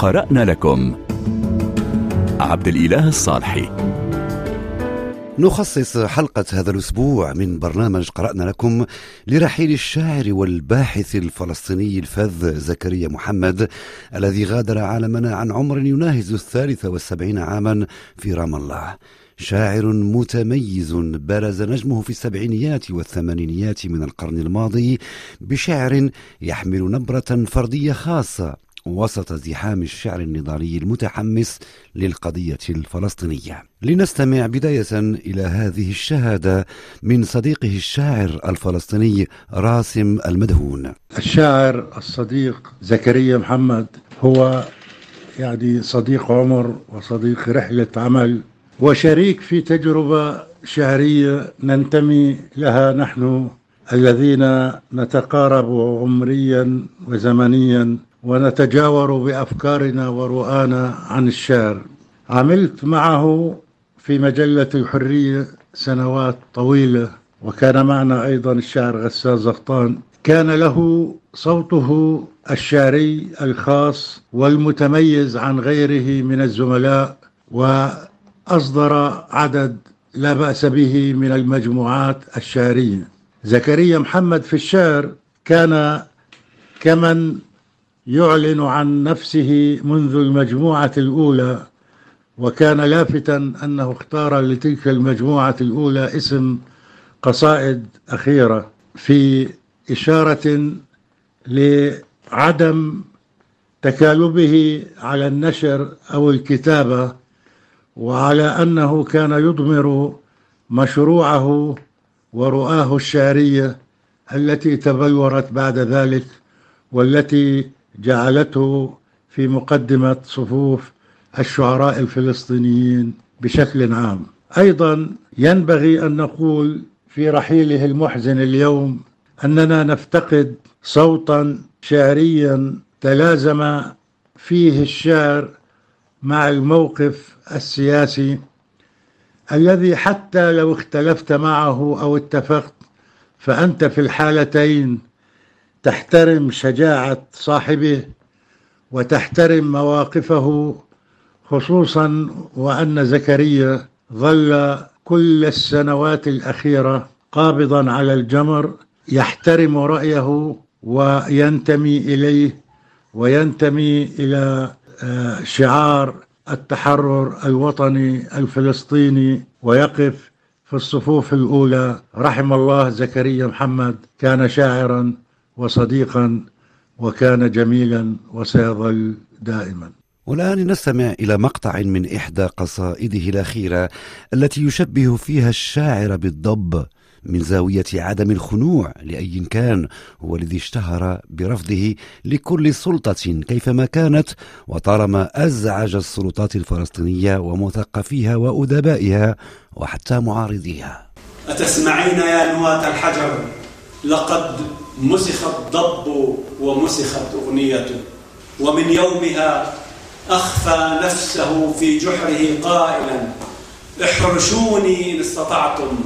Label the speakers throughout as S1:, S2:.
S1: قرأنا لكم. عبد الإله الصالحي.
S2: نخصص حلقة هذا الأسبوع من برنامج قرأنا لكم لرحيل الشاعر والباحث الفلسطيني الفذ زكريا محمد الذي غادر عالمنا عن عمر يناهز الثالثة والسبعين عاما في رام الله. شاعر متميز برز نجمه في السبعينيات والثمانينيات من القرن الماضي بشعر يحمل نبرة فردية خاصة. وسط زحام الشعر النضالي المتحمس للقضية الفلسطينية. لنستمع بداية إلى هذه الشهادة من صديقه الشاعر الفلسطيني راسم المدهون.
S3: الشاعر الصديق زكريا محمد هو يعني صديق عمر وصديق رحلة عمل وشريك في تجربة شعرية ننتمي لها نحن الذين نتقارب عمريا وزمنيا ونتجاور بأفكارنا ورؤانا عن الشعر. عملت معه في مجلة الحرية سنوات طويلة وكان معنا أيضا الشاعر غسان زغطان. كان له صوته الشعري الخاص والمتميز عن غيره من الزملاء وأصدر عدد لا بأس به من المجموعات الشعرية. زكريا محمد في الشعر كان كمن يعلن عن نفسه منذ المجموعة الأولى وكان لافتا أنه اختار لتلك المجموعة الأولى اسم قصائد أخيرة في إشارة لعدم تكالبه على النشر أو الكتابة وعلى أنه كان يضمر مشروعه ورؤاه الشعرية التي تبلورت بعد ذلك والتي جعلته في مقدمة صفوف الشعراء الفلسطينيين بشكل عام. أيضا ينبغي أن نقول في رحيله المحزن اليوم أننا نفتقد صوتا شعريا تلازم فيه الشعر مع الموقف السياسي الذي حتى لو اختلفت معه أو اتفقت فأنت في الحالتين تحترم شجاعة صاحبه وتحترم مواقفه خصوصا وأن زكريا ظل كل السنوات الأخيرة قابضا على الجمر يحترم رأيه وينتمي إليه وينتمي إلى آه، شعار التحرر الوطني الفلسطيني ويقف في الصفوف الأولى. رحم الله زكريا محمد كان شاعرا وصديقا وكان جميلا وسيظل دائما.
S2: والآن نستمع إلى مقطع من إحدى قصائده الأخيرة التي يشبه فيها الشاعر بالضب من زاوية عدم الخنوع لأي كان هو الذي اشتهر برفضه لكل سلطة كيفما كانت وطالما أزعج السلطات الفلسطينية ومثقفيها وأدبائها وحتى معارضيها.
S4: أتسمعين يا نواة الحجر؟ لقد مسخ الضب ومسخت أغنيته ومن يومها أخفى نفسه في جحره قائلا احرشوني إن استطعتم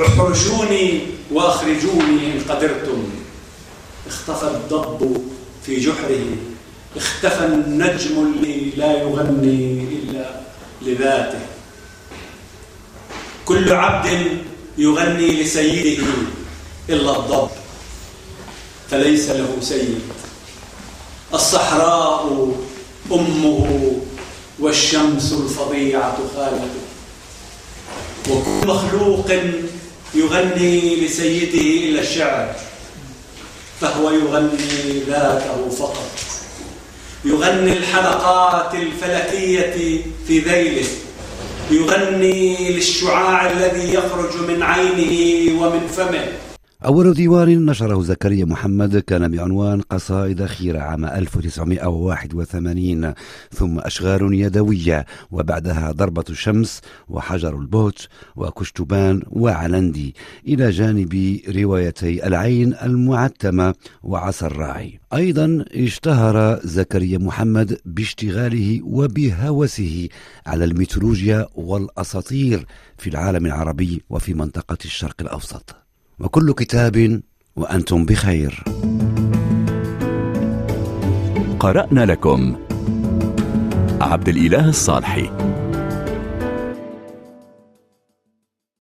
S4: احرشوني وأخرجوني إن قدرتم. اختفى الضب في جحره اختفى النجم اللي لا يغني إلا لذاته. كل عبد يغني لسيده إلا الضب فليس له سيد. الصحراء أمه والشمس الفظيعة خالته. وكل مخلوق يغني لسيده إلا الشعر فهو يغني ذاته فقط. يغني الحلقات الفلكية في ذيله يغني للشعاع الذي يخرج من عينه ومن فمه.
S2: أول ديوان نشره زكريا محمد كان بعنوان قصائد أخيرة عام 1981 ثم أشغال يدوية وبعدها ضربة الشمس وحجر البهت وكشتبان وعلندي إلى جانب روايتي العين المعتمة وعصا الراعي. أيضا اشتهر زكريا محمد باشتغاله وبهوسه على الميثولوجيا والأساطير في العالم العربي وفي منطقة الشرق الأوسط. وكل كتاب وأنتم بخير.
S1: قرأنا لكم. عبد الإله الصالحي.